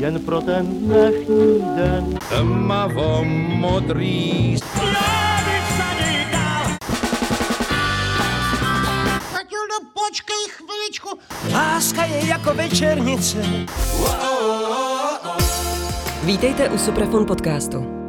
jen pro ten dnešní den. Tmavo modrý Matildo, počkej chviličku. Láska je jako večernice. Vítejte u Suprafon podcastu.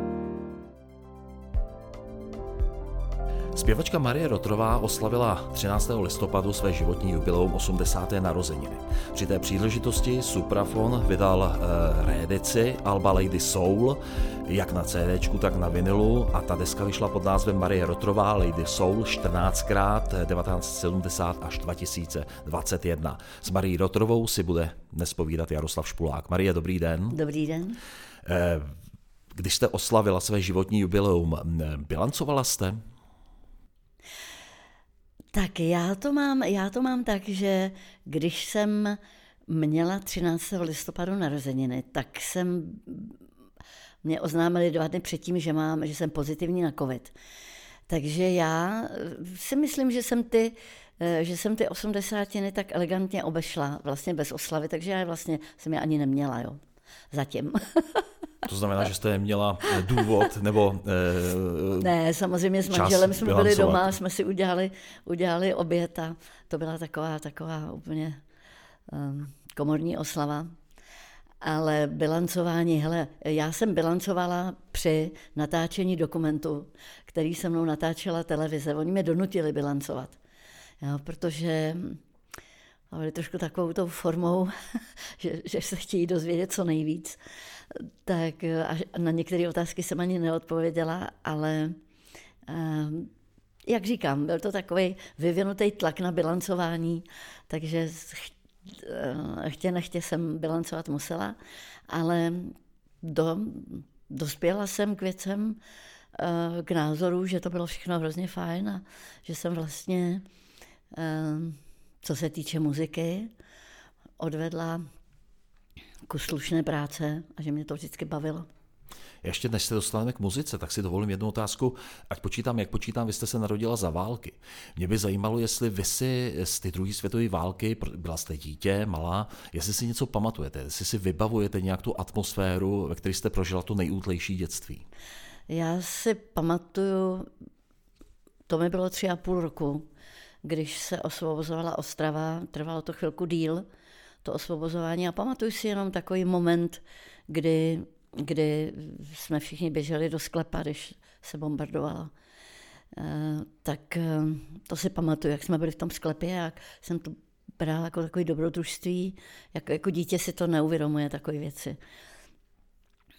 Zpěvačka Marie Rotrová oslavila 13. listopadu své životní jubileum 80. narozeniny. Při té příležitosti Suprafon vydal e, reedici Alba Lady Soul, jak na CD, tak na vinilu a ta deska vyšla pod názvem Marie Rotrová Lady Soul 14krát 1970 až 2021. S Marí Rotrovou si bude nespovídat Jaroslav Špulák. Marie, dobrý den. Dobrý den. E, když jste oslavila své životní jubileum, bilancovala jste? Tak já to mám, já to mám tak, že když jsem měla 13. listopadu narozeniny, tak jsem mě oznámili dva dny předtím, že, mám, že jsem pozitivní na covid. Takže já si myslím, že jsem ty že jsem ty osmdesátiny tak elegantně obešla, vlastně bez oslavy, takže já vlastně jsem je ani neměla, jo. Zatím. To znamená, že jste měla eh, důvod nebo... Uh, ne, samozřejmě s manželem jsme byli doma, jsme si udělali, udělali oběd a to byla taková, taková úplně um, komorní oslava. Ale bilancování, hele, já jsem bilancovala při natáčení dokumentu, který se mnou natáčela televize. Oni mě donutili bilancovat, jo, protože byli trošku takovou tou formou, že, že se chtějí dozvědět co nejvíc tak a na některé otázky jsem ani neodpověděla, ale ehm, jak říkám, byl to takový vyvinutý tlak na bilancování, takže eh, chtě nechtě jsem bilancovat musela, ale do, dospěla jsem k věcem, eh, k názoru, že to bylo všechno hrozně fajn a že jsem vlastně, co se týče muziky, odvedla kus slušné práce a že mě to vždycky bavilo. Ještě než se dostaneme k muzice, tak si dovolím jednu otázku. Ať počítám, jak počítám, vy jste se narodila za války. Mě by zajímalo, jestli vy si z ty druhé světové války, byla jste dítě, malá, jestli si něco pamatujete, jestli si vybavujete nějak tu atmosféru, ve které jste prožila to nejútlejší dětství. Já si pamatuju, to mi bylo tři a půl roku, když se osvobozovala Ostrava, trvalo to chvilku díl, to osvobozování. A pamatuju si jenom takový moment, kdy, kdy jsme všichni běželi do sklepa, když se bombardovalo. Eh, tak eh, to si pamatuju, jak jsme byli v tom sklepě, jak jsem to brala jako takový dobrodružství, jako, jako dítě si to neuvědomuje, takové věci.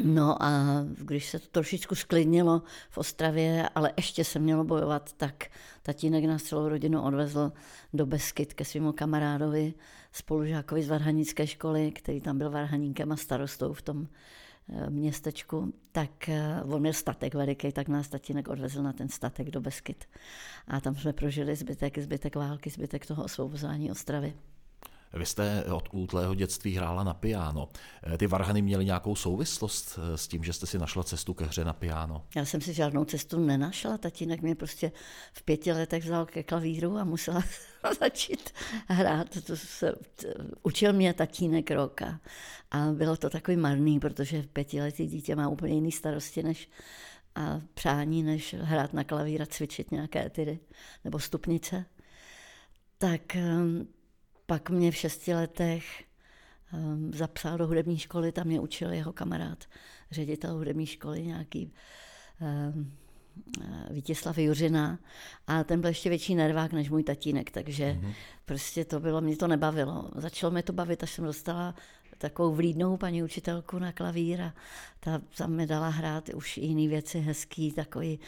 No a když se to trošičku sklidnilo v Ostravě, ale ještě se mělo bojovat, tak tatínek nás celou rodinu odvezl do Beskyt ke svému kamarádovi, spolužákovi z Varhanické školy, který tam byl varhaníkem a starostou v tom eh, městečku, tak eh, on měl statek veliký, tak nás tatínek odvezl na ten statek do Beskyt. A tam jsme prožili zbytek, zbytek války, zbytek toho osvobozování Ostravy. Vy jste od útlého dětství hrála na piano. Eh, ty varhany měly nějakou souvislost eh, s tím, že jste si našla cestu ke hře na piano? Já jsem si žádnou cestu nenašla. Tatínek mě prostě v pěti letech vzal ke klavíru a musela začít hrát. To se, učil mě tatínek roka. A bylo to takový marný, protože pětiletý dítě má úplně jiný starosti než a přání, než hrát na klavír a cvičit nějaké tyry nebo stupnice. Tak ehm, pak mě v šesti letech um, zapsal do hudební školy, tam mě učil jeho kamarád, ředitel hudební školy, nějaký um, Vítězslav Juřina a ten byl ještě větší nervák než můj tatínek, takže mm-hmm. prostě to bylo, mě to nebavilo. Začalo mě to bavit, až jsem dostala takovou vlídnou paní učitelku na klavír a ta tam mi dala hrát už jiné věci hezký, takový,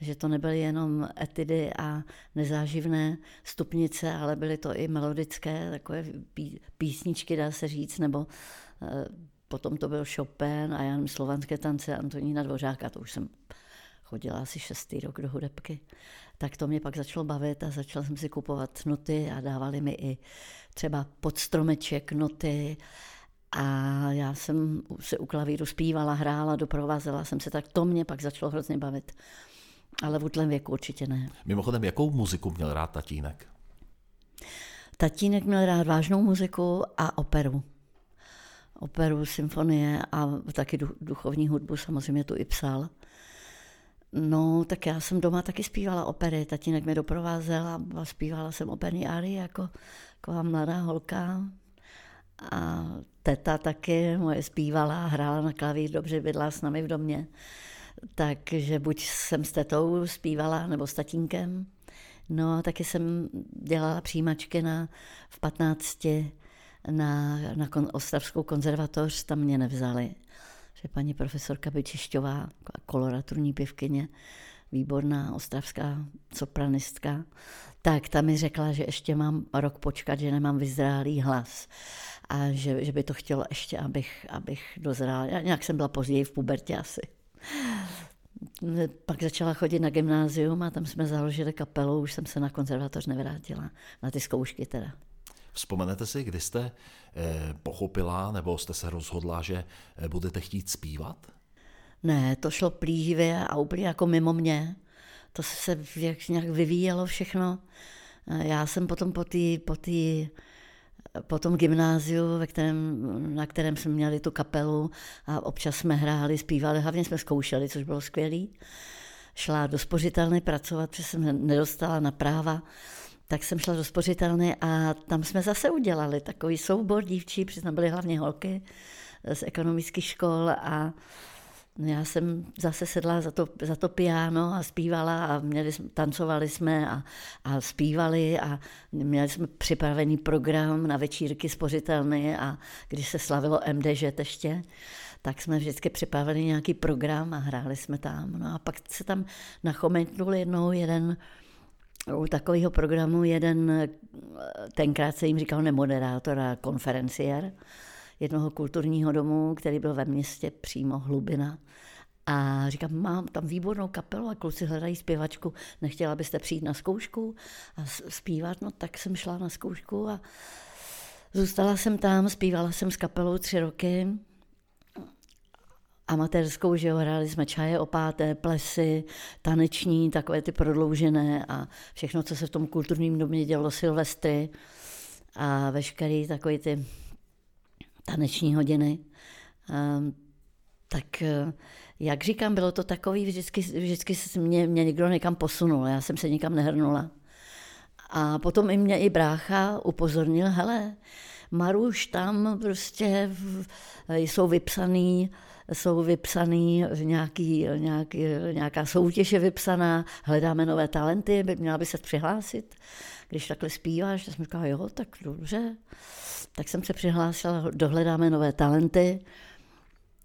že to nebyly jenom etidy a nezáživné stupnice, ale byly to i melodické takové písničky, dá se říct, nebo eh, potom to byl Chopin a já slovanské tance Antonína Dvořáka, to už jsem chodila asi šestý rok do hudebky, tak to mě pak začalo bavit a začala jsem si kupovat noty a dávali mi i třeba pod stromeček noty a já jsem se u klavíru zpívala, hrála, doprovázela jsem se, tak to mě pak začalo hrozně bavit. Ale v útlém věku určitě ne. Mimochodem, jakou muziku měl rád tatínek? Tatínek měl rád vážnou muziku a operu. operu, symfonie a taky duchovní hudbu, samozřejmě tu i psal. No, tak já jsem doma taky zpívala opery. Tatínek mě doprovázel a zpívala jsem operní áry jako taková mladá holka. A teta taky moje zpívala, hrála na klavír, dobře bydla s námi v domě. Takže buď jsem s tetou zpívala, nebo s tatínkem. No a taky jsem dělala přijímačky na, v 15 na, na kon, Ostravskou konzervatoř, tam mě nevzali. Že paní profesorka Byčišťová, koloraturní pěvkyně, výborná ostravská sopranistka, tak ta mi řekla, že ještě mám rok počkat, že nemám vyzrálý hlas a že, že by to chtělo ještě, abych, abych dozrála. Já nějak jsem byla později v pubertě asi. Pak začala chodit na gymnázium a tam jsme založili kapelu, už jsem se na konzervatoř nevrátila, na ty zkoušky teda. Vzpomenete si, kdy jste eh, pochopila nebo jste se rozhodla, že eh, budete chtít zpívat? Ne, to šlo plíživě a úplně jako mimo mě. To se nějak vyvíjelo všechno. Eh, já jsem potom po, tý, po, tý, po tom gymnáziu, ve kterém, na kterém jsme měli tu kapelu a občas jsme hráli, zpívali, hlavně jsme zkoušeli, což bylo skvělé. Šla do spořitelny pracovat, protože jsem nedostala na práva tak jsem šla do spořitelny a tam jsme zase udělali takový soubor dívčí, protože tam byly hlavně holky z ekonomických škol a já jsem zase sedla za to, za to piano a zpívala a měli, tancovali jsme a, a zpívali a měli jsme připravený program na večírky spořitelny a když se slavilo MDŽ ještě, tak jsme vždycky připravili nějaký program a hráli jsme tam. No a pak se tam nachomentnul jednou jeden u takového programu jeden, tenkrát se jim říkal nemoderátor a konferenciér jednoho kulturního domu, který byl ve městě přímo Hlubina. A říkám, mám tam výbornou kapelu a kluci hledají zpěvačku, nechtěla byste přijít na zkoušku a zpívat, no tak jsem šla na zkoušku a zůstala jsem tam, zpívala jsem s kapelou tři roky. Amatérskou, že jo, hráli jsme čaje opáté, plesy, taneční, takové ty prodloužené a všechno, co se v tom kulturním domě dělo, silvestry a veškerý takový ty taneční hodiny. Um, tak eh, jak říkám, bylo to takový, vždycky, vždycky mě, mě někdo někam posunul, já jsem se nikam nehrnula. A potom i mě i brácha upozornil, hele, Maruš, tam prostě jsou vypsaný jsou vypsaný, nějaký, nějaký, nějaká soutěž je vypsaná, hledáme nové talenty, měla by se přihlásit. Když takhle zpíváš, tak jsem říkala, jo, tak dobře. Tak jsem se přihlásila, dohledáme nové talenty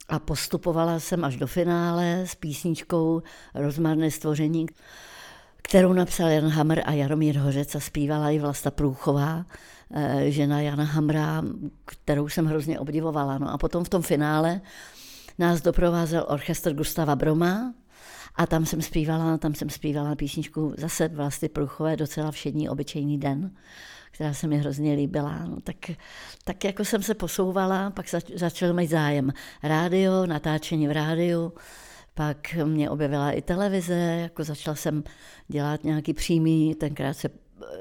a postupovala jsem až do finále s písničkou Rozmarné stvoření, kterou napsal Jan Hamr a Jaromír Hořec a zpívala i Vlasta Průchová, eh, žena Jana Hamra, kterou jsem hrozně obdivovala. No a potom v tom finále nás doprovázel orchestr Gustava Broma a tam jsem zpívala, tam jsem zpívala písničku zase vlastně Pruchové, docela všední obyčejný den, která se mi hrozně líbila. No, tak, tak jako jsem se posouvala, pak zač, začal mít zájem rádio, natáčení v rádiu, pak mě objevila i televize, jako začala jsem dělat nějaký přímý, tenkrát se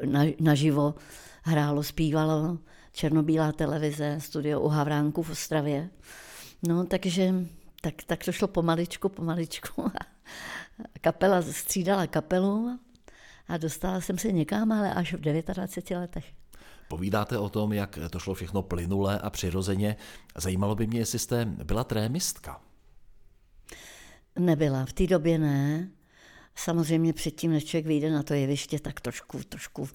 na, naživo hrálo, zpívalo, černobílá televize, studio u Havránku v Ostravě. No, takže tak, tak to šlo pomaličku, pomaličku. A kapela střídala kapelu a dostala jsem se někam, ale až v 29 letech. Povídáte o tom, jak to šlo všechno plynule a přirozeně. Zajímalo by mě, jestli jste byla trémistka. Nebyla, v té době ne. Samozřejmě předtím, než člověk vyjde na to jeviště, tak trošku, trošku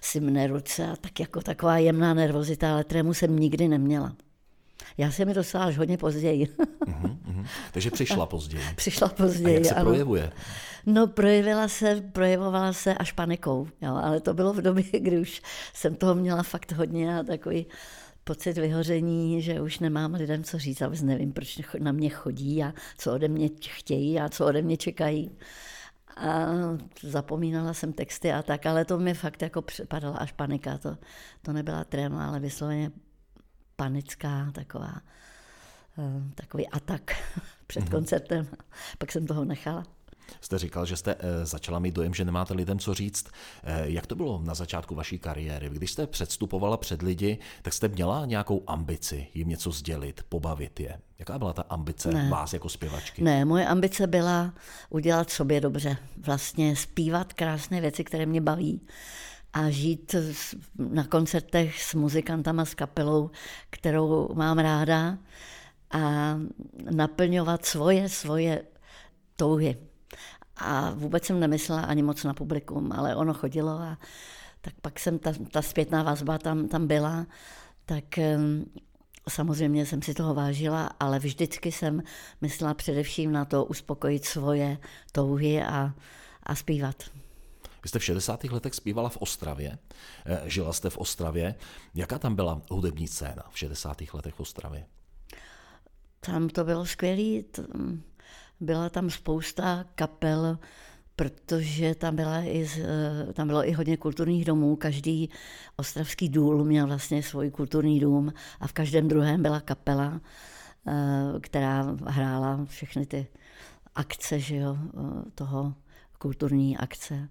si mne ruce a tak jako taková jemná nervozita, ale trému jsem nikdy neměla. Já jsem mi dostala až hodně později. uh-huh, uh-huh. Takže přišla později. Přišla později, A jak se ano. projevuje? No projevila se, projevovala se až panikou, jo, ale to bylo v době, kdy už jsem toho měla fakt hodně a takový pocit vyhoření, že už nemám lidem co říct a nevím, proč na mě chodí a co ode mě chtějí a co ode mě čekají. A zapomínala jsem texty a tak, ale to mi fakt jako připadala až panika. To, to nebyla tréma, ale vysloveně panická taková, eh, takový atak před mm-hmm. koncertem. Pak jsem toho nechala. Jste říkal, že jste e, začala mít dojem, že nemáte lidem co říct. E, jak to bylo na začátku vaší kariéry? Když jste předstupovala před lidi, tak jste měla nějakou ambici jim něco sdělit, pobavit je? Jaká byla ta ambice ne. vás jako zpěvačky? Ne, moje ambice byla udělat sobě dobře. Vlastně zpívat krásné věci, které mě baví a žít na koncertech s muzikantama, s kapelou, kterou mám ráda a naplňovat svoje, svoje touhy. A vůbec jsem nemyslela ani moc na publikum, ale ono chodilo a tak pak jsem, ta, ta zpětná vazba tam, tam byla, tak samozřejmě jsem si toho vážila, ale vždycky jsem myslela především na to uspokojit svoje touhy a, a zpívat. Vy jste v 60. letech zpívala v Ostravě, eh, žila jste v Ostravě. Jaká tam byla hudební scéna v 60. letech v Ostravě? Tam to bylo skvělé. Byla tam spousta kapel, protože tam, byla i, eh, tam bylo i hodně kulturních domů. Každý ostravský důl měl vlastně svůj kulturní dům a v každém druhém byla kapela, eh, která hrála všechny ty akce že jo, toho kulturní akce.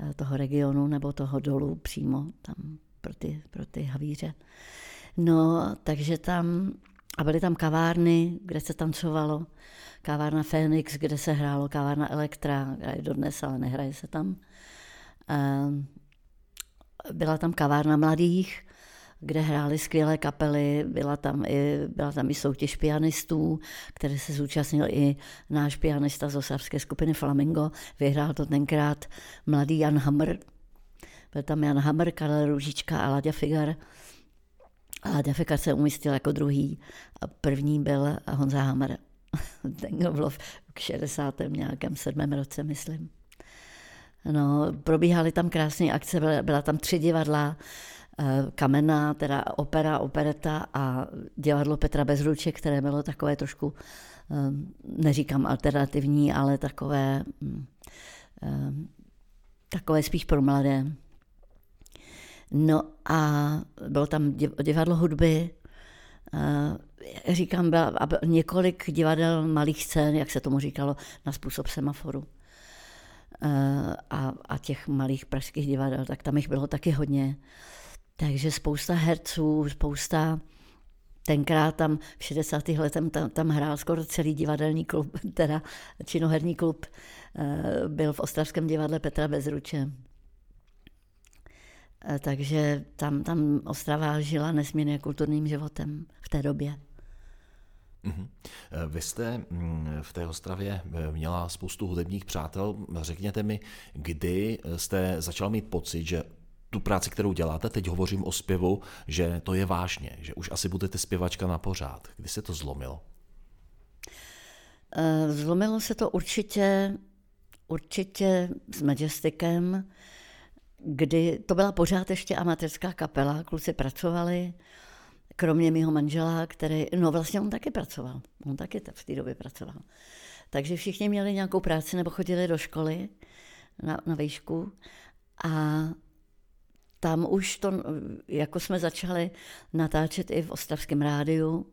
Eh, toho regionu nebo toho dolu přímo tam pro ty, pro ty havíře. No, takže tam, a byly tam kavárny, kde se tancovalo, kavárna Fénix, kde se hrálo, kavárna Elektra, je dodnes, ale nehraje se tam. Eh, byla tam kavárna mladých, kde hrály skvělé kapely, byla tam i, byla tam i soutěž pianistů, které se zúčastnil i náš pianista z osavské skupiny Flamingo. Vyhrál to tenkrát mladý Jan Hammer. Byl tam Jan Hammer, Karel Růžička a Láďa Figar. A Figar se umístil jako druhý. A první byl Honza Hammer. Ten byl v 60. nějakém sedmém roce, myslím. No, probíhaly tam krásné akce, byla, byla tam tři divadla, kamenná, teda opera, opereta a divadlo Petra Bezruče, které bylo takové trošku, eh, neříkám alternativní, ale takové, mm, eh, takové spíš pro mladé. No a bylo tam divadlo hudby, říkám, byla několik divadel malých scén, jak se tomu říkalo, na způsob semaforu. A, a těch malých pražských divadel, tak tam jich bylo taky hodně. Takže spousta herců, spousta tenkrát tam v 60. letech tam, tam hrál skoro celý divadelní klub, teda činoherní klub, eh, byl v Ostravském divadle Petra Bezruče. Eh, takže tam, tam Ostrava žila nesmírně kulturním životem v té době. Mhm. Eh, vy jste mm, v té Ostravě měla spoustu hudebních přátel. Řekněte mi, kdy jste začala mít pocit, že tu práci, kterou děláte, teď hovořím o zpěvu, že to je vážně, že už asi budete zpěvačka na pořád. Kdy se to zlomilo? Eh, zlomilo se to určitě, určitě s Majestikem, kdy to byla pořád ještě amatérská kapela, kluci pracovali, kromě mého manžela, který, no vlastně on taky pracoval, on taky v té době pracoval. Takže všichni měli nějakou práci nebo chodili do školy na, na výšku a tam už to, jako jsme začali natáčet i v Ostravském rádiu,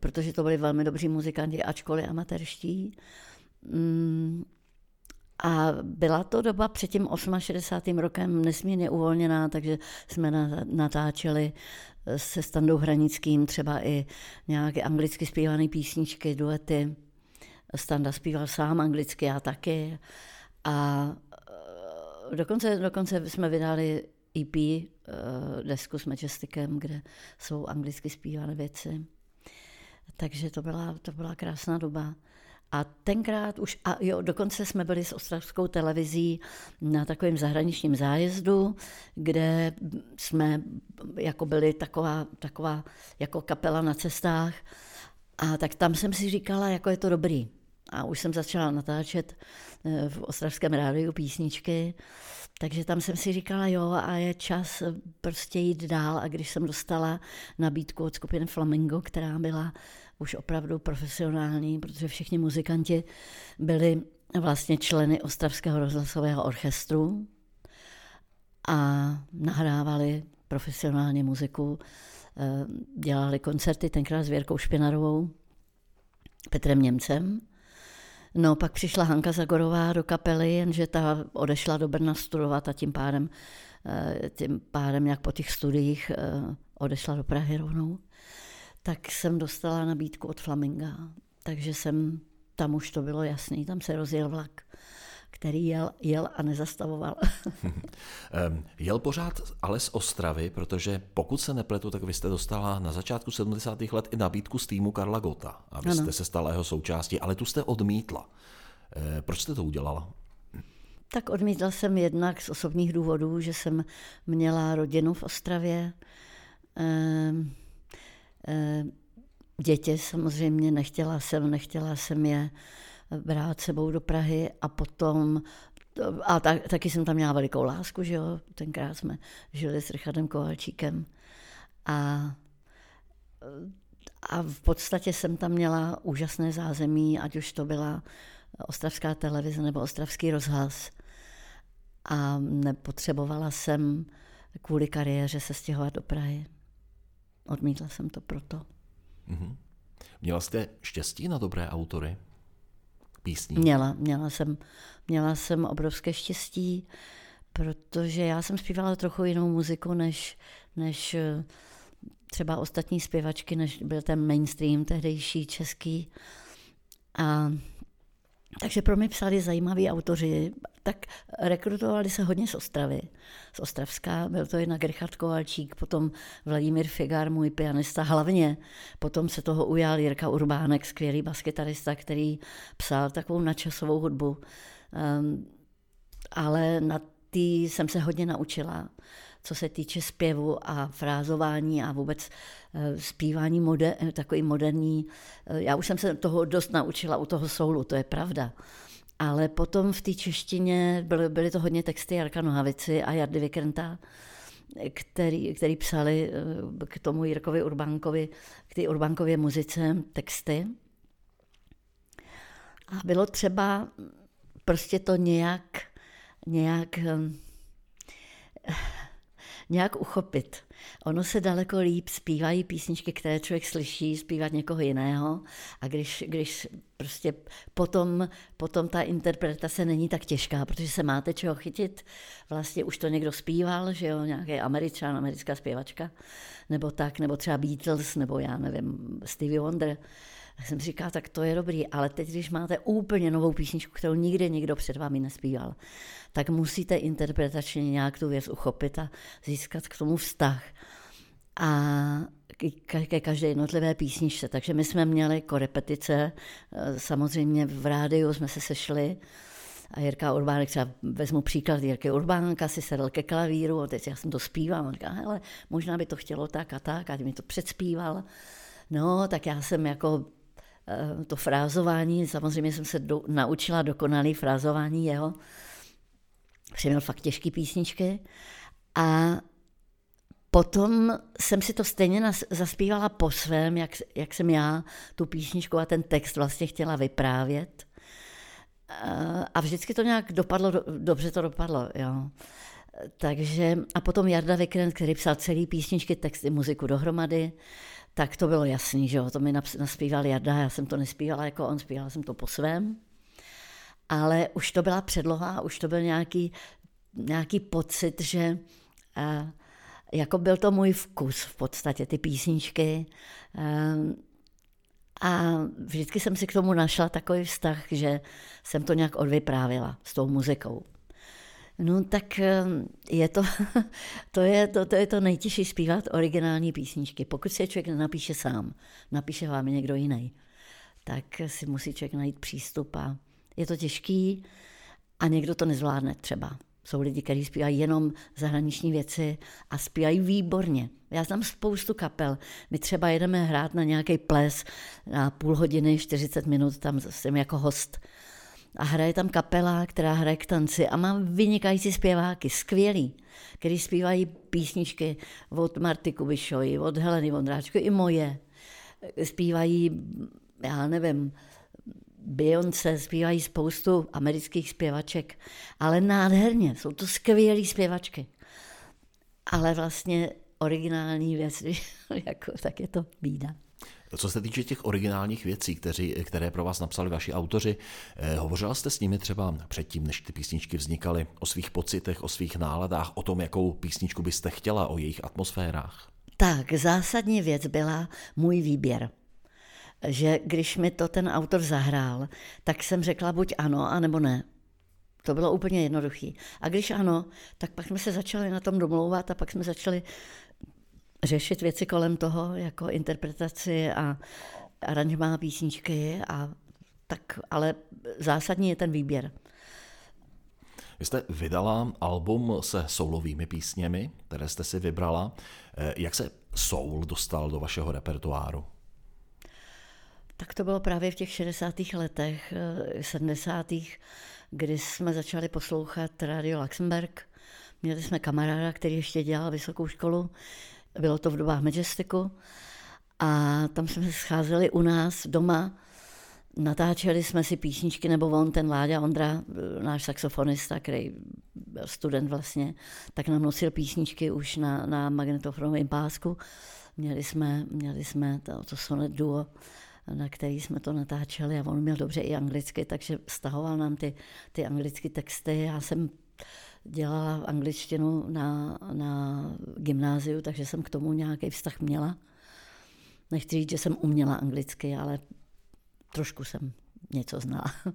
protože to byli velmi dobří muzikanti, ačkoliv amatérští. Mm, a byla to doba před tím 68. rokem nesmírně uvolněná, takže jsme natáčeli se Standou Hranickým třeba i nějaké anglicky zpívané písničky, duety. Standa zpíval sám anglicky, já taky. A e, dokonce, dokonce jsme vydali EP, eh, desku s Majesticem, kde jsou anglicky zpívané věci. Takže to byla, to byla krásná doba. A tenkrát už, a jo, dokonce jsme byli s ostravskou televizí na takovém zahraničním zájezdu, kde jsme jako byli taková, taková jako kapela na cestách. A tak tam jsem si říkala, jako je to dobrý. A už jsem začala natáčet eh, v ostravském rádiu písničky takže tam jsem si říkala, jo, a je čas prostě jít dál. A když jsem dostala nabídku od skupiny Flamingo, která byla už opravdu profesionální, protože všichni muzikanti byli vlastně členy Ostravského rozhlasového orchestru a nahrávali profesionálně muziku, eh, dělali koncerty tenkrát s Věrkou Špinarovou, Petrem Němcem, No, pak přišla Hanka Zagorová do kapely, jenže ta odešla do Brna studovat a tím pádem, eh, tím pádem jak po těch studiích eh, odešla do Prahy rovnou. Tak jsem dostala nabídku od Flaminga, takže jsem, tam už to bylo jasný, tam se rozjel vlak který jel, jel a nezastavoval. jel pořád ale z Ostravy, protože pokud se nepletu, tak vy jste dostala na začátku 70. let i nabídku z týmu Karla Gota, abyste ano. se stala jeho součástí, ale tu jste odmítla. Eh, proč jste to udělala? Tak odmítla jsem jednak z osobních důvodů, že jsem měla rodinu v Ostravě. Ehm, ehm, děti samozřejmě nechtěla jsem, nechtěla jsem je brát sebou do Prahy a potom a tak, taky jsem tam měla velikou lásku, že jo, tenkrát jsme žili s Richardem Kovalčíkem a a v podstatě jsem tam měla úžasné zázemí, ať už to byla ostravská televize nebo ostravský rozhlas. A nepotřebovala jsem kvůli kariéře se stěhovat do Prahy. Odmítla jsem to proto. Mm-hmm. Měla jste štěstí na dobré autory? Písní? Měla, měla jsem, měla jsem obrovské štěstí, protože já jsem zpívala trochu jinou muziku, než, než eh, třeba ostatní zpěvačky, než byl ten mainstream tehdejší český. A takže pro mě psali zajímaví autoři, tak rekrutovali se hodně z Ostravy, z Ostravská, byl to jednak Richard Kovalčík, potom Vladimír Figar, můj pianista hlavně, potom se toho ujal Jirka Urbánek, skvělý baskytarista, který psal takovou nadčasovou hudbu, um, ale na tý jsem se hodně naučila co se týče zpěvu a frázování a vůbec eh, zpívání moder, takový moderní. Eh, já už jsem se toho dost naučila u toho soulu, to je pravda. Ale potom v té češtině byly, byly to hodně texty Jarka Nohavici a Jardy Vikrenta, který, který psali eh, k tomu Jirkovi Urbánkovi, k té Urbánkově muzice texty. A bylo třeba prostě to nějak, nějak nějak uchopit. Ono se daleko líp zpívají písničky, které člověk slyší zpívat někoho jiného a když, když prostě potom, potom ta interpretace není tak těžká, protože se máte čeho chytit. Vlastně už to někdo zpíval, že jo, nějaký američan, americká zpěvačka, nebo tak, nebo třeba Beatles, nebo já nevím, Stevie Wonder. Tak jsem říkala, tak to je dobrý, ale teď, když máte úplně novou písničku, kterou nikdy nikdo před vámi nespíval, tak musíte interpretačně nějak tu věc uchopit a získat k tomu vztah. A ke každé jednotlivé písničce. Takže my jsme měli korepetice, eh, samozřejmě v rádiu jsme se sešli, a Jirka Urbánek, třeba vezmu příklad Jirky Urbánka, si sedl ke klavíru a teď já jsem to zpíval, on říká, hele, možná by to chtělo tak a tak, a mi to předspíval. No, tak já jsem jako to frázování, samozřejmě jsem se do, naučila dokonalý frázování jeho, protože fakt těžké písničky. A potom jsem si to stejně nas, zaspívala po svém, jak, jak jsem já tu písničku a ten text vlastně chtěla vyprávět. A vždycky to nějak dopadlo, dobře to dopadlo, jo. Takže, a potom Jarda Vikrent, který psal celý písničky, texty, muziku dohromady, tak to bylo jasný, že jo, to mi naspíval Jarda, já jsem to nespívala jako on, zpívala jsem to po svém ale už to byla předloha, už to byl nějaký, nějaký pocit, že uh, jako byl to můj vkus v podstatě, ty písničky. Uh, a vždycky jsem si k tomu našla takový vztah, že jsem to nějak odvyprávila s tou muzikou. No tak je to, to, je, to, to je to nejtěžší zpívat originální písničky. Pokud si je člověk nenapíše sám, napíše vám někdo jiný, tak si musí člověk najít přístup a je to těžký a někdo to nezvládne třeba. Jsou lidi, kteří zpívají jenom zahraniční věci a zpívají výborně. Já znám spoustu kapel. My třeba jedeme hrát na nějaký ples na půl hodiny, 40 minut, tam jsem jako host. A hraje tam kapela, která hraje k tanci a má vynikající zpěváky, skvělý, který zpívají písničky od Marty Kubišovi, od Heleny Vondráčky, i moje. Zpívají, já nevím, Beyoncé, zpívají spoustu amerických zpěvaček, ale nádherně, jsou to skvělé zpěvačky. Ale vlastně originální věc, jako, tak je to bída. Co se týče těch originálních věcí, kteří, které pro vás napsali vaši autoři, eh, hovořila jste s nimi třeba předtím, než ty písničky vznikaly, o svých pocitech, o svých náladách, o tom, jakou písničku byste chtěla, o jejich atmosférách? Tak, zásadní věc byla můj výběr. Že když mi to ten autor zahrál, tak jsem řekla buď ano, anebo ne. To bylo úplně jednoduché. A když ano, tak pak jsme se začali na tom domlouvat a pak jsme začali řešit věci kolem toho, jako interpretaci a aranžmá písničky a tak, ale zásadní je ten výběr. Vy jste vydala album se soulovými písněmi, které jste si vybrala. Eh, jak se soul dostal do vašeho repertoáru? Tak to bylo právě v těch 60. letech, 70. Eh, kdy jsme začali poslouchat Radio Luxemburg. Měli jsme kamaráda, který ještě dělal vysokou školu. Bylo to v dobách Majestiku. A tam jsme se scházeli u nás doma natáčeli jsme si písničky, nebo on, ten Láďa Ondra, náš saxofonista, který byl student vlastně, tak nám nosil písničky už na, na magnetofonovém pásku. Měli jsme, měli jsme to, to sonet duo, na který jsme to natáčeli a on měl dobře i anglicky, takže stahoval nám ty, ty anglické texty. Já jsem dělala angličtinu na, na gymnáziu, takže jsem k tomu nějaký vztah měla. Nechci říct, že jsem uměla anglicky, ale trošku jsem něco znala.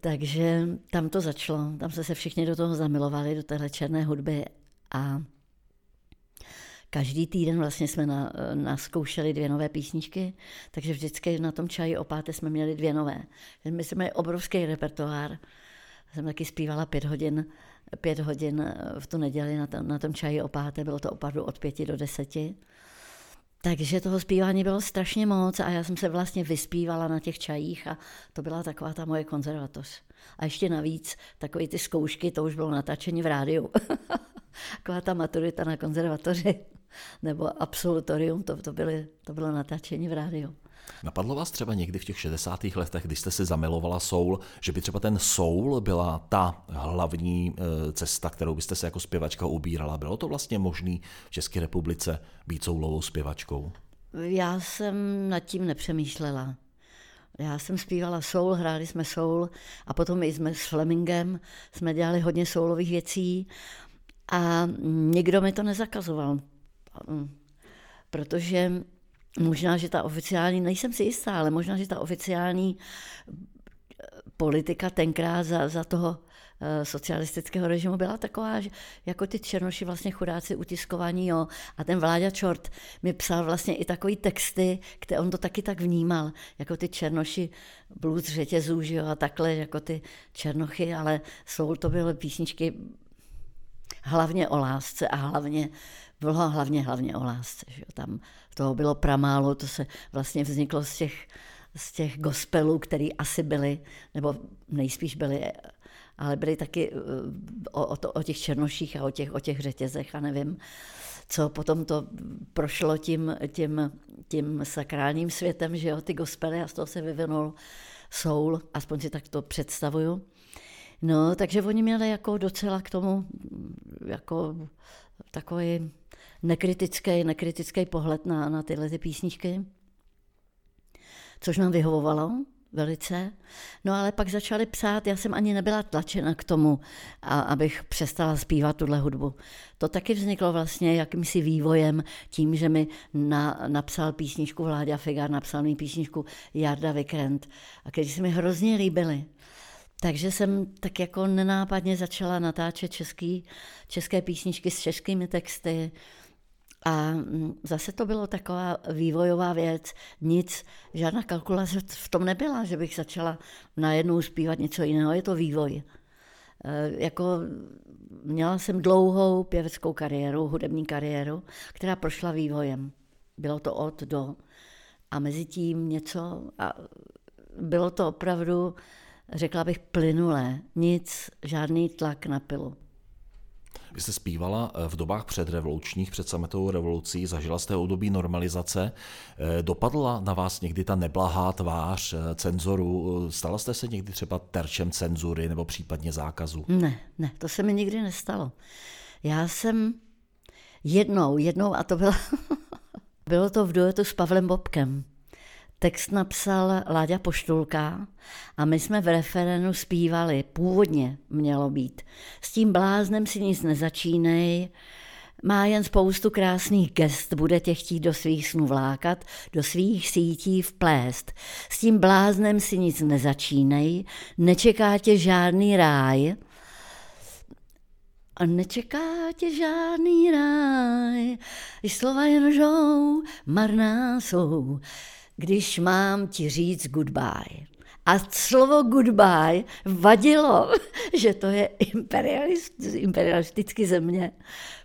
Takže tam to začalo, tam se se všichni do toho zamilovali, do téhle černé hudby a každý týden vlastně jsme na, naskoušeli dvě nové písničky, takže vždycky na tom čaji o páté jsme měli dvě nové. My jsme měli obrovský repertoár, jsem taky zpívala pět hodin, pět hodin v tu neděli na tom, na tom čaji o páté, bylo to opravdu od pěti do deseti. Takže toho zpívání bylo strašně moc a já jsem se vlastně vyspívala na těch čajích a to byla taková ta moje konzervatoř. A ještě navíc takové ty zkoušky, to už bylo natáčení v rádiu. Taková ta maturita na konzervatoři nebo absolutorium, to, to, byly, to bylo natáčení v rádiu. Napadlo vás třeba někdy v těch 60. letech, když jste si zamilovala soul, že by třeba ten soul byla ta hlavní eh, cesta, kterou byste se jako zpěvačka ubírala? Bylo to vlastně možné v České republice být soulovou zpěvačkou? Já jsem nad tím nepřemýšlela. Já jsem zpívala soul, hráli jsme soul a potom i jsme s Flemingem jsme dělali hodně soulových věcí a nikdo mi to nezakazoval. Protože možná, že ta oficiální, nejsem si jistá, ale možná, že ta oficiální eh, politika tenkrát za, za toho eh, socialistického režimu byla taková, že jako ty černoši vlastně chudáci utiskovaní, jo. A ten Vláďa Čort mi psal vlastně i takový texty, které on to taky tak vnímal, jako ty černoši blues řetězů, jo, a takhle, jako ty černochy, ale soul to byly písničky hlavně o lásce a hlavně bylo hlavně, hlavně o lásce. Že jo. Tam toho bylo pramálo, to se vlastně vzniklo z těch, z těch gospelů, které asi byly, nebo nejspíš byly, ale byly taky eh, o, o, to, o těch černoších a o těch, o těch řetězech a nevím, co potom to prošlo tím, tím, tím sakrálním světem, že jo, ty gospely a z toho se vyvinul soul, aspoň si tak to představuju. No, takže oni měli jako docela k tomu jako takový nekritický, nekritický pohled na, na tyhle ty písničky, což nám vyhovovalo velice. No ale pak začali psát, já jsem ani nebyla tlačena k tomu, a, abych přestala zpívat tuhle hudbu. To taky vzniklo vlastně jakýmsi vývojem, tím, že mi na, napsal písničku Vláďa Figar, napsal mi písničku Jarda Vikrent, a když se mi hrozně líbily. Takže jsem tak jako nenápadně začala natáčet český, české písničky s českými texty, a mm, zase to bylo taková vývojová věc, nic, žádná kalkulace v tom nebyla, že bych začala najednou zpívat něco jiného, je to vývoj. E, jako měla jsem dlouhou pěveckou kariéru, hudební kariéru, která prošla vývojem. Bylo to od do. A mezi tím něco, a bylo to opravdu, řekla bych, plynulé. Nic, žádný tlak na pilu. Vy jste zpívala eh, v dobách předrevolučních, před sametovou revolucí, zažila jste období normalizace. Eh, dopadla na vás někdy ta neblahá tvář eh, cenzoru? Stala jste se někdy třeba terčem cenzury nebo případně zákazu? Ne, ne, to se mi nikdy nestalo. Já jsem jednou, jednou, a to byla, Bylo to v duetu s Pavlem Bobkem. Text napsal Láďa Poštulka a my jsme v referenu zpívali, původně mělo být. S tím bláznem si nic nezačínej, má jen spoustu krásných gest, bude tě chtít do svých snů vlákat, do svých sítí vplést. S tím bláznem si nic nezačínej, nečeká tě žádný ráj, a nečeká tě žádný ráj, když slova jen žou, marná jsou, když mám ti říct goodbye. A slovo goodbye vadilo, že to je imperialist, imperialistický země.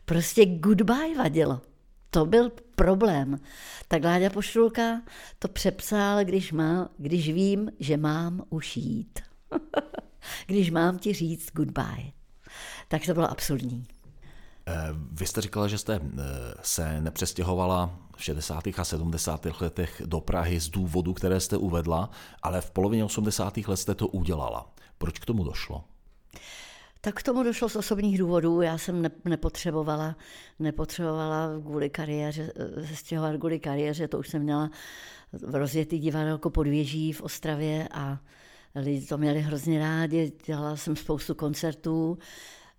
Prostě goodbye vadilo. To byl problém. Tak Láďa Poštulka to přepsal, když, má, když vím, že mám už jít. když mám ti říct goodbye. Tak to bylo absurdní. Eh, vy jste říkala, že jste eh, se nepřestěhovala 60. a 70. letech do Prahy z důvodu, které jste uvedla, ale v polovině 80. let jste to udělala. Proč k tomu došlo? Tak k tomu došlo z osobních důvodů. Já jsem ne, nepotřebovala, nepotřebovala kvůli kariéře, eh, se stěhovat kvůli kariéře, to už jsem měla v rozjetý divadelko podvěží v Ostravě a lidi to měli hrozně rádi, dělala jsem spoustu koncertů,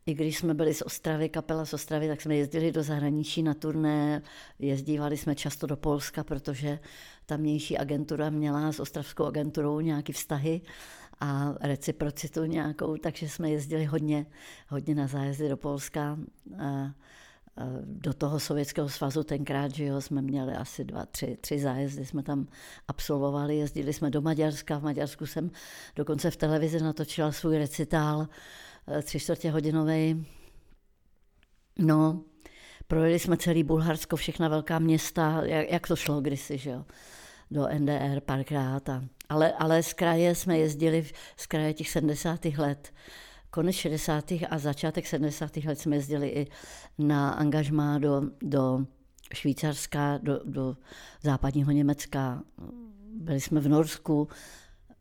i když jsme byli z Ostravy, kapela z Ostravy, tak jsme jezdili do zahraničí na turné, jezdívali jsme často do Polska, protože tamnější agentura měla s ostravskou agenturou nějaké vztahy a reciprocitu nějakou, takže jsme jezdili hodně, hodně na zájezdy do Polska. Do toho Sovětského svazu tenkrát, že jo, jsme měli asi dva, tři, tři zájezdy, jsme tam absolvovali, jezdili jsme do Maďarska, v Maďarsku jsem dokonce v televizi natočila svůj recitál, tři čtvrtě hodinový. No, projeli jsme celý Bulharsko, všechna velká města, jak, jak to šlo kdysi, že jo, do NDR párkrát. A, ale, ale z kraje jsme jezdili, z kraje těch 70. let, konec 60. a začátek 70. let jsme jezdili i na angažmá do, do Švýcarska, do, do západního Německa. Byli jsme v Norsku,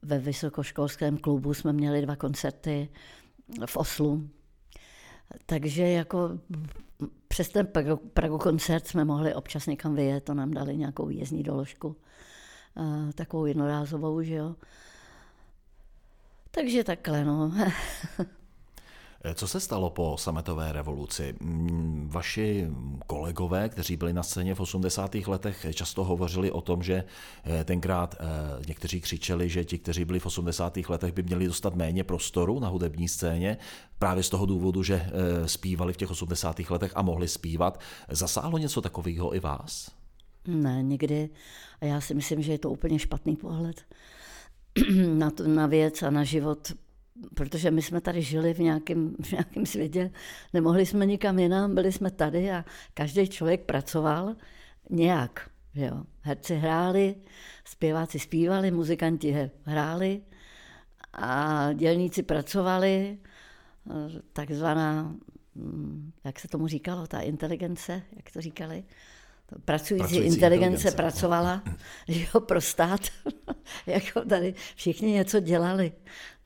ve vysokoškolském klubu jsme měli dva koncerty v Oslu. Takže jako přes ten Pragu, koncert jsme mohli občas někam vyjet, to nám dali nějakou výjezdní doložku, takovou jednorázovou, že jo. Takže takhle, no. Co se stalo po sametové revoluci? Vaši kolegové, kteří byli na scéně v 80. letech, často hovořili o tom, že eh, tenkrát eh, někteří křičeli, že ti, kteří byli v 80. letech, by měli dostat méně prostoru na hudební scéně, právě z toho důvodu, že eh, zpívali v těch 80. letech a mohli zpívat. Zasáhlo něco takového i vás? Ne, nikdy. A já si myslím, že je to úplně špatný pohled na, to, na věc a na život protože my jsme tady žili v nějakém, v nějakém světě, nemohli jsme nikam jinam, byli jsme tady a každý člověk pracoval nějak. Jo. Herci hráli, zpěváci zpívali, muzikanti hráli a dělníci pracovali, takzvaná, hm, jak se tomu říkalo, ta inteligence, jak to říkali, pracující, pracující inteligence, inteligence pracovala jo, pro stát, jako tady všichni něco dělali.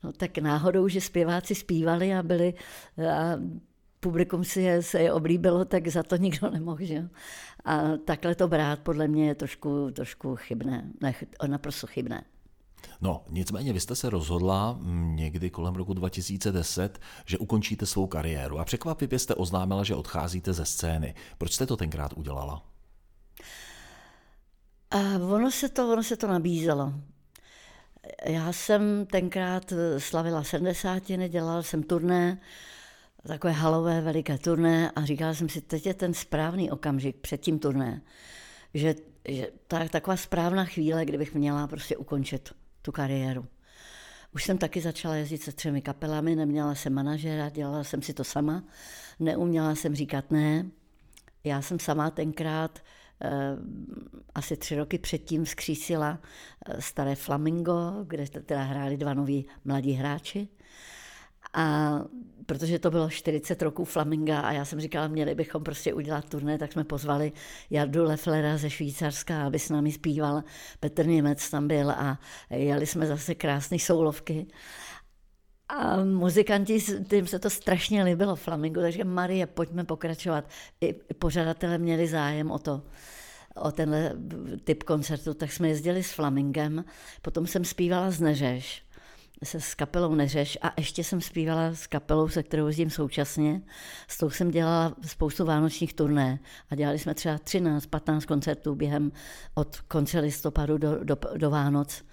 No tak náhodou, že zpěváci zpívali a byli a publikum si je, se je oblíbilo, tak za to nikdo nemohl. Že? A takhle to brát podle mě je trošku, trošku chybné, ne, naprosto chybné. No, nicméně vy jste se rozhodla někdy kolem roku 2010, že ukončíte svou kariéru a překvapivě jste oznámila, že odcházíte ze scény. Proč jste to tenkrát udělala? A ono se to, ono se to nabízelo. Já jsem tenkrát slavila 70. dělala jsem turné, takové halové veliké turné a říkala jsem si, teď je ten správný okamžik před tím turné, že, že ta, taková správná chvíle, kdybych měla prostě ukončit tu kariéru. Už jsem taky začala jezdit se třemi kapelami, neměla jsem manažera, dělala jsem si to sama, neuměla jsem říkat ne. Já jsem sama tenkrát Eh, asi tři roky předtím vzkřísila eh, staré Flamingo, kde teda hráli dva noví mladí hráči. A protože to bylo 40 roků Flaminga a já jsem říkala, měli bychom prostě udělat turné, tak jsme pozvali Jardu Leflera ze Švýcarska, aby s námi zpíval. Petr Němec tam byl a jeli jsme zase krásné soulovky. A muzikanti, tím se to strašně líbilo, Flamingo, takže Marie, pojďme pokračovat. I pořadatelé měli zájem o to, o tenhle typ koncertu, tak jsme jezdili s Flamingem, potom jsem zpívala z Neřeš, se s kapelou Neřeš a ještě jsem zpívala s kapelou, se kterou jezdím současně. S tou jsem dělala spoustu vánočních turné a dělali jsme třeba 13-15 koncertů během od konce listopadu do, do, do Vánoc.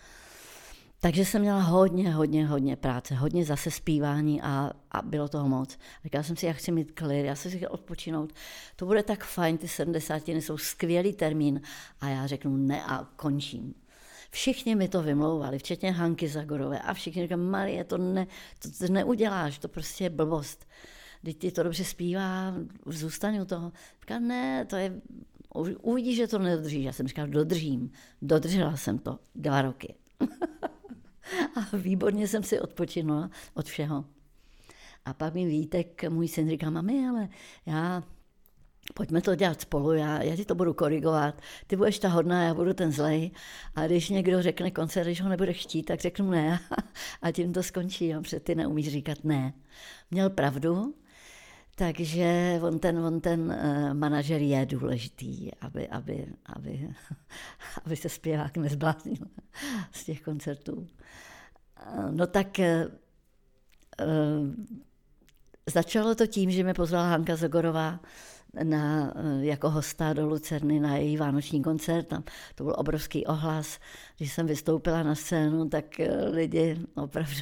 Takže jsem měla hodně, hodně, hodně práce, hodně zase zpívání a, a bylo toho moc. Říkala jsem si, já chci mít klid, já si chtěla odpočinout. To bude tak fajn, ty 70 jsou skvělý termín. A já řeknu ne a končím. Všichni mi to vymlouvali, včetně Hanky Zagorové a všichni říkali, Marie, to, ne, to, to neuděláš, to prostě je blbost. Teď ti to dobře zpívá, zůstaň u toho. Říkala, ne, to je, uvidíš, že to nedodržíš. Já jsem říkala, dodržím. Dodržela jsem to dva roky. A výborně jsem si odpočinula od všeho. A pak mi Vítek, můj syn, říká, mami, ale já pojďme to dělat spolu, já, já ti to budu korigovat, ty budeš ta hodná, já budu ten zlej. A když někdo řekne koncert, když ho nebude chtít, tak řeknu ne a tím to skončí, jo, protože ty neumíš říkat ne. Měl pravdu, takže on ten, on ten uh, manažer je důležitý, aby, aby, aby, aby se zpěvák nezbláznil z těch koncertů. No tak uh, začalo to tím, že mě pozvala Hanka Zagorová na, jako hosta do Lucerny na její vánoční koncert. Tam to byl obrovský ohlas. Když jsem vystoupila na scénu, tak lidi opravdu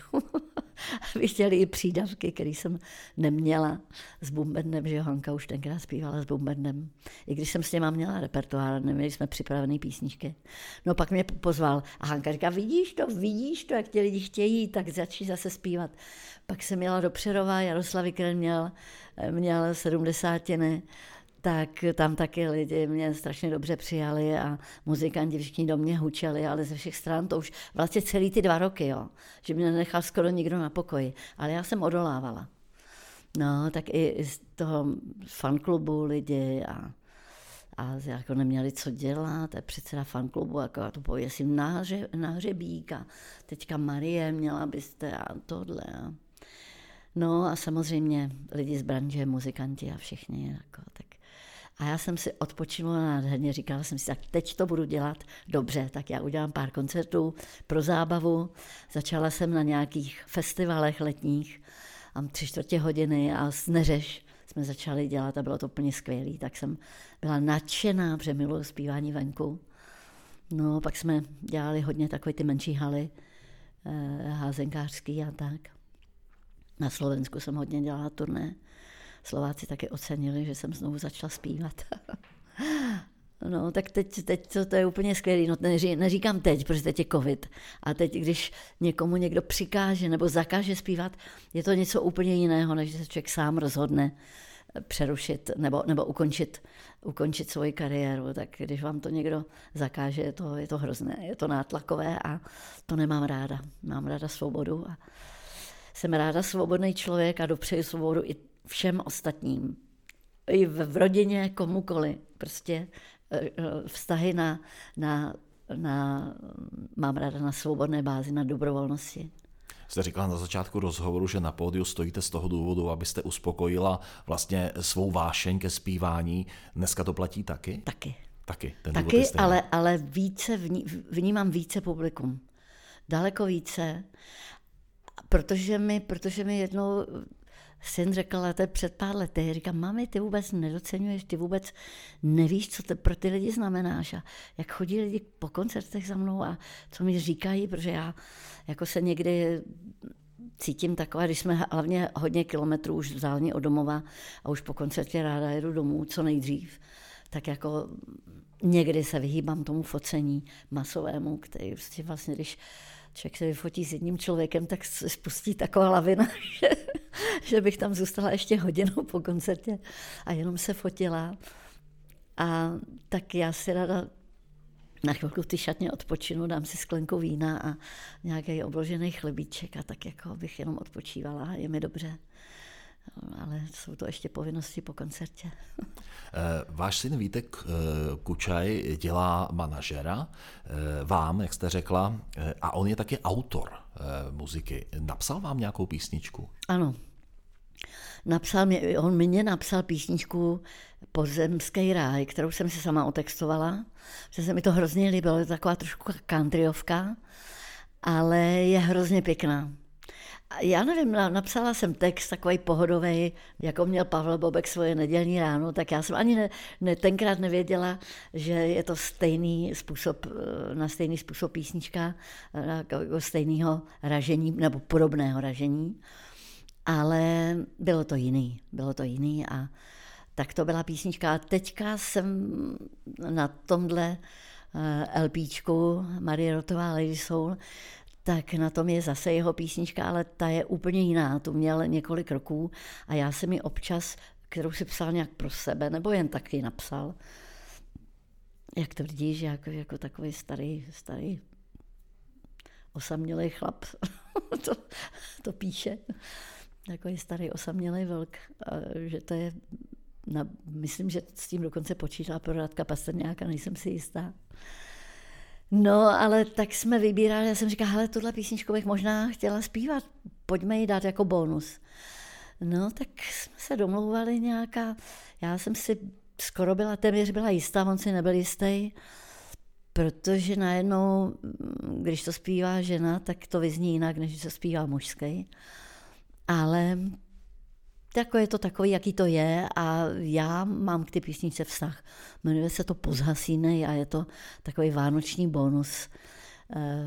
chtěli i přídavky, které jsem neměla s Bumbendem, že Hanka už tenkrát zpívala s Bumbendem. I když jsem s něma měla repertoár, neměli jsme připravené písničky. No pak mě pozval a Hanka říká, vidíš to, vidíš to, jak ti lidi chtějí, tak začni zase zpívat. Pak jsem měla do Přerova, Jaroslavy Kren měl, měl sedmdesátiny, tak tam taky lidi mě strašně dobře přijali a muzikanti všichni do mě hučeli, ale ze všech stran to už vlastně celý ty dva roky, jo, že mě nenechal skoro nikdo na pokoji, ale já jsem odolávala. No, tak i z toho fanklubu lidi a, a jako neměli co dělat, je předseda fanklubu, jako já to pověsím na, hře, na hřebík a teďka Marie měla byste a tohle. A. No a samozřejmě lidi z branže, muzikanti a všichni, jako, tak a já jsem si odpočinula nádherně, říkala jsem si, tak teď to budu dělat dobře, tak já udělám pár koncertů pro zábavu. Začala jsem na nějakých festivalech letních, mám tři čtvrtě hodiny a s Neřeš jsme začali dělat a bylo to úplně skvělé. Tak jsem byla nadšená, protože miluji zpívání venku. No, pak jsme dělali hodně takové ty menší haly, eh, házenkářský a tak. Na Slovensku jsem hodně dělala turné. Slováci taky ocenili, že jsem znovu začala zpívat. No, tak teď, teď to, to je úplně skvělé. No, neří, neříkám teď, protože teď je covid. A teď, když někomu někdo přikáže nebo zakáže zpívat, je to něco úplně jiného, než se člověk sám rozhodne přerušit nebo, nebo ukončit, ukončit svoji kariéru. Tak když vám to někdo zakáže, je to, je to hrozné, je to nátlakové a to nemám ráda. Mám ráda svobodu a jsem ráda svobodný člověk a dopřeju svobodu i všem ostatním. I v, rodině, komukoli. Prostě e, e, vztahy na, na, na, mám ráda na svobodné bázi, na dobrovolnosti. Jste říkala na začátku rozhovoru, že na pódiu stojíte z toho důvodu, abyste uspokojila vlastně svou vášeň ke zpívání. Dneska to platí taky? Taky. Taky, ten taky ale, ale více vní, vnímám více publikum. Daleko více, protože mi, protože mi jednou syn řekl, ale to je před pár lety, říká, mami, ty vůbec nedocenuješ, ty vůbec nevíš, co to pro ty lidi znamenáš a jak chodí lidi po koncertech za mnou a co mi říkají, protože já jako se někdy cítím taková, když jsme hlavně hodně kilometrů už vzdáleně od domova a už po koncertě ráda jedu domů co nejdřív, tak jako někdy se vyhýbám tomu focení masovému, který prostě vlastně, když člověk se vyfotí s jedním člověkem, tak se spustí taková lavina, že, že bych tam zůstala ještě hodinu po koncertě a jenom se fotila. A tak já si rada na chvilku ty šatně odpočinu, dám si sklenku vína a nějaký obložený chlebíček a tak jako bych jenom odpočívala je mi dobře ale jsou to ještě povinnosti po koncertě. Eh, váš syn Vítek eh, Kučaj dělá manažera eh, vám, jak jste řekla, a on je taky autor muziky. Napsal vám nějakou písničku? Ano. napsal mě, on mě napsal písničku Pozemský ráj, kterou jsem si sama otextovala, že se mi to hrozně líbilo, je to taková trošku countryovka, ale je hrozně pěkná. Já nevím, napsala jsem text takový pohodový, jako měl Pavel Bobek svoje nedělní ráno, tak já jsem ani ne, ne, tenkrát nevěděla, že je to stejný způsob, eh, na stejný způsob písnička, jako stejného ražení, nebo podobného ražení, ale bylo to jiný, bylo to jiný a tak to byla písnička. A teďka jsem na tomhle eh, LPčku Marie Rotová Lady Soul tak na tom je zase jeho písnička, ale ta je úplně jiná. Tu měl několik roků a já jsem mi občas, kterou si psal nějak pro sebe, nebo jen taky napsal, jak tvrdíš, jako, jako takový starý, starý osamělý chlap, to, to píše, takový starý osamělý vlk, že to je, na, myslím, že s tím dokonce počítala pro Radka Pastrňáka, nejsem si jistá. No, ale tak jsme vybírali, já jsem říkala, hele, tuhle písničku bych možná chtěla zpívat, pojďme ji dát jako bonus. No, tak jsme se domlouvali nějaká, já jsem si skoro byla, téměř byla jistá, on si nebyl jistý, protože najednou, když to zpívá žena, tak to vyzní jinak, než když to zpívá mužský. Ale jako je to takový, jaký to je a já mám k ty písničce vztah. Jmenuje se to Pozhasínej a je to takový vánoční bonus eh,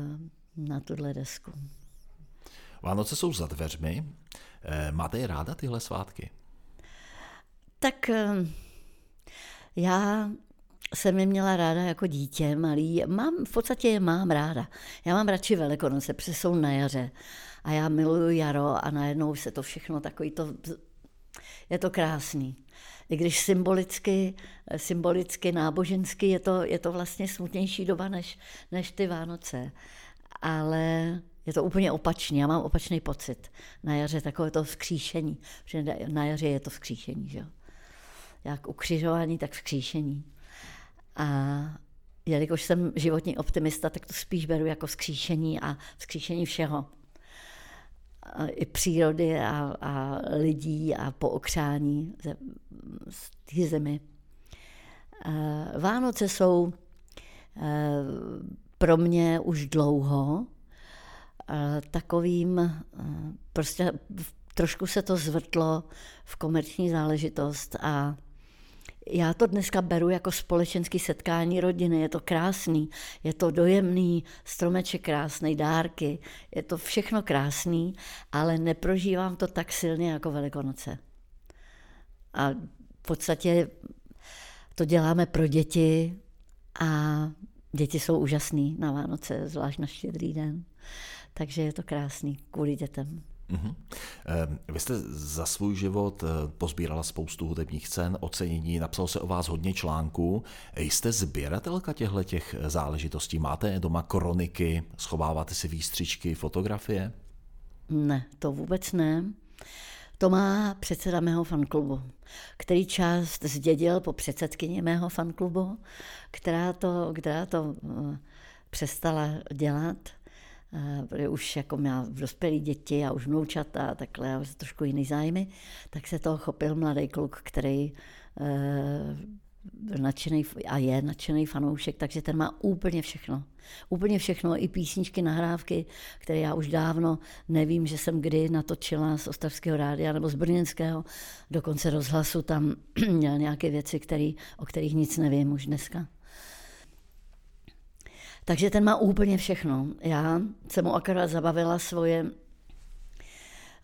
na tuhle desku. Vánoce jsou za dveřmi. Eh, máte je ráda tyhle svátky? Tak eh, já jsem je měla ráda jako dítě malý. Mám, v podstatě je mám ráda. Já mám radši Velikonoce, protože jsou na jaře. A já miluju jaro a najednou se to všechno takový to je to krásný. I když symbolicky, symbolicky nábožensky je to, je to vlastně smutnější doba než, než ty Vánoce. Ale je to úplně opačně, já mám opačný pocit. Na jaře takové to vzkříšení, protože na jaře je to vzkříšení, že jo. Jak ukřižování, tak vzkříšení. A jelikož jsem životní optimista, tak to spíš beru jako vzkříšení a vzkříšení všeho i přírody a, a lidí a pookřání z té zemi. Vánoce jsou pro mě už dlouho takovým, prostě trošku se to zvrtlo v komerční záležitost a já to dneska beru jako společenský setkání rodiny. Je to krásný, je to dojemný, stromeček krásný, dárky, je to všechno krásný, ale neprožívám to tak silně jako Velikonoce. A v podstatě to děláme pro děti a děti jsou úžasný na Vánoce, zvlášť na štědrý den. Takže je to krásný kvůli dětem. Mm-hmm. Vy jste za svůj život eh, pozbírala spoustu hudebních cen, ocenění, napsalo se o vás hodně článků. Jste sběratelka těchto těch záležitostí? Máte doma kroniky, schováváte si výstřičky, fotografie? Ne, to vůbec ne. To má předseda mého fanklubu, který část zdědil po předsedkyni mého fanklubu, která to, která to eh, přestala dělat protože už jako měla dospělé děti a už vnoučata a takhle, a trošku jiný zájmy, tak se toho chopil mladý kluk, který byl nadšený a je nadšený fanoušek, takže ten má úplně všechno. Úplně všechno, i písničky, nahrávky, které já už dávno nevím, že jsem kdy natočila z Ostravského rádia nebo z Brněnského, dokonce rozhlasu tam měl nějaké věci, který, o kterých nic nevím už dneska. Takže ten má úplně všechno. Já jsem mu akorát zabavila svoje...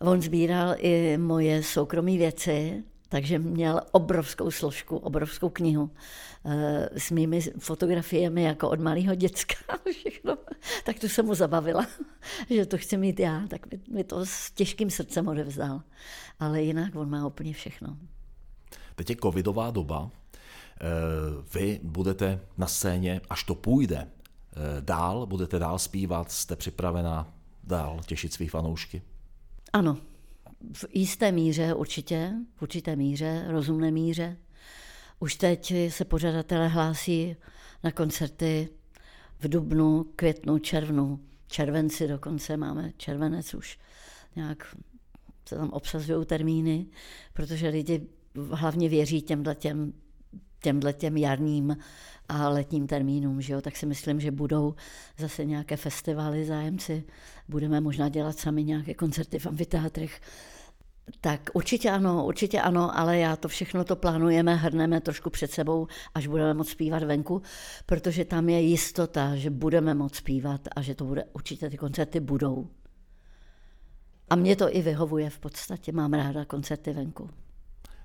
On sbíral i moje soukromé věci, takže měl obrovskou složku, obrovskou knihu eh, s mými fotografiemi jako od malého děcka všechno. Tak tu jsem mu zabavila, že to chci mít já, tak mi, mi to s těžkým srdcem odevzdal. Ale jinak on má úplně všechno. Teď je covidová doba. Eh, vy budete na scéně, až to půjde, dál, budete dál zpívat, jste připravena dál těšit svých fanoušky? Ano, v jisté míře určitě, v určité míře, rozumné míře. Už teď se pořadatelé hlásí na koncerty v dubnu, květnu, červnu, červenci dokonce máme, červenec už nějak se tam obsazují termíny, protože lidi hlavně věří těmhle těm, těmhle těm jarním a letním termínům, že jo? tak si myslím, že budou zase nějaké festivaly zájemci, budeme možná dělat sami nějaké koncerty v amfiteátrech, tak určitě ano, určitě ano, ale já to všechno to plánujeme, hrneme trošku před sebou, až budeme moct zpívat venku, protože tam je jistota, že budeme moct zpívat a že to bude, určitě ty koncerty budou. A mě to i vyhovuje v podstatě, mám ráda koncerty venku.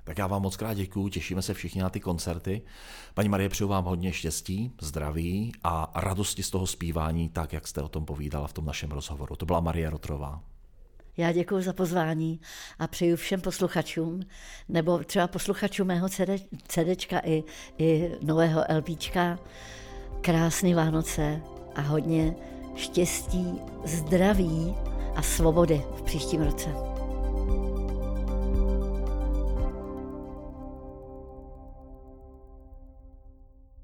Tak já vám moc krát děkuju, těšíme se všichni na ty koncerty. Paní Marie, přeju vám hodně štěstí, zdraví a radosti z toho zpívání, tak jak jste o tom povídala v tom našem rozhovoru. To byla Marie Rotrová. Já děkuji za pozvání a přeju všem posluchačům, nebo třeba posluchačům mého CD, CDčka i, i nového LPčka, krásné Vánoce a hodně štěstí, zdraví a svobody v příštím roce.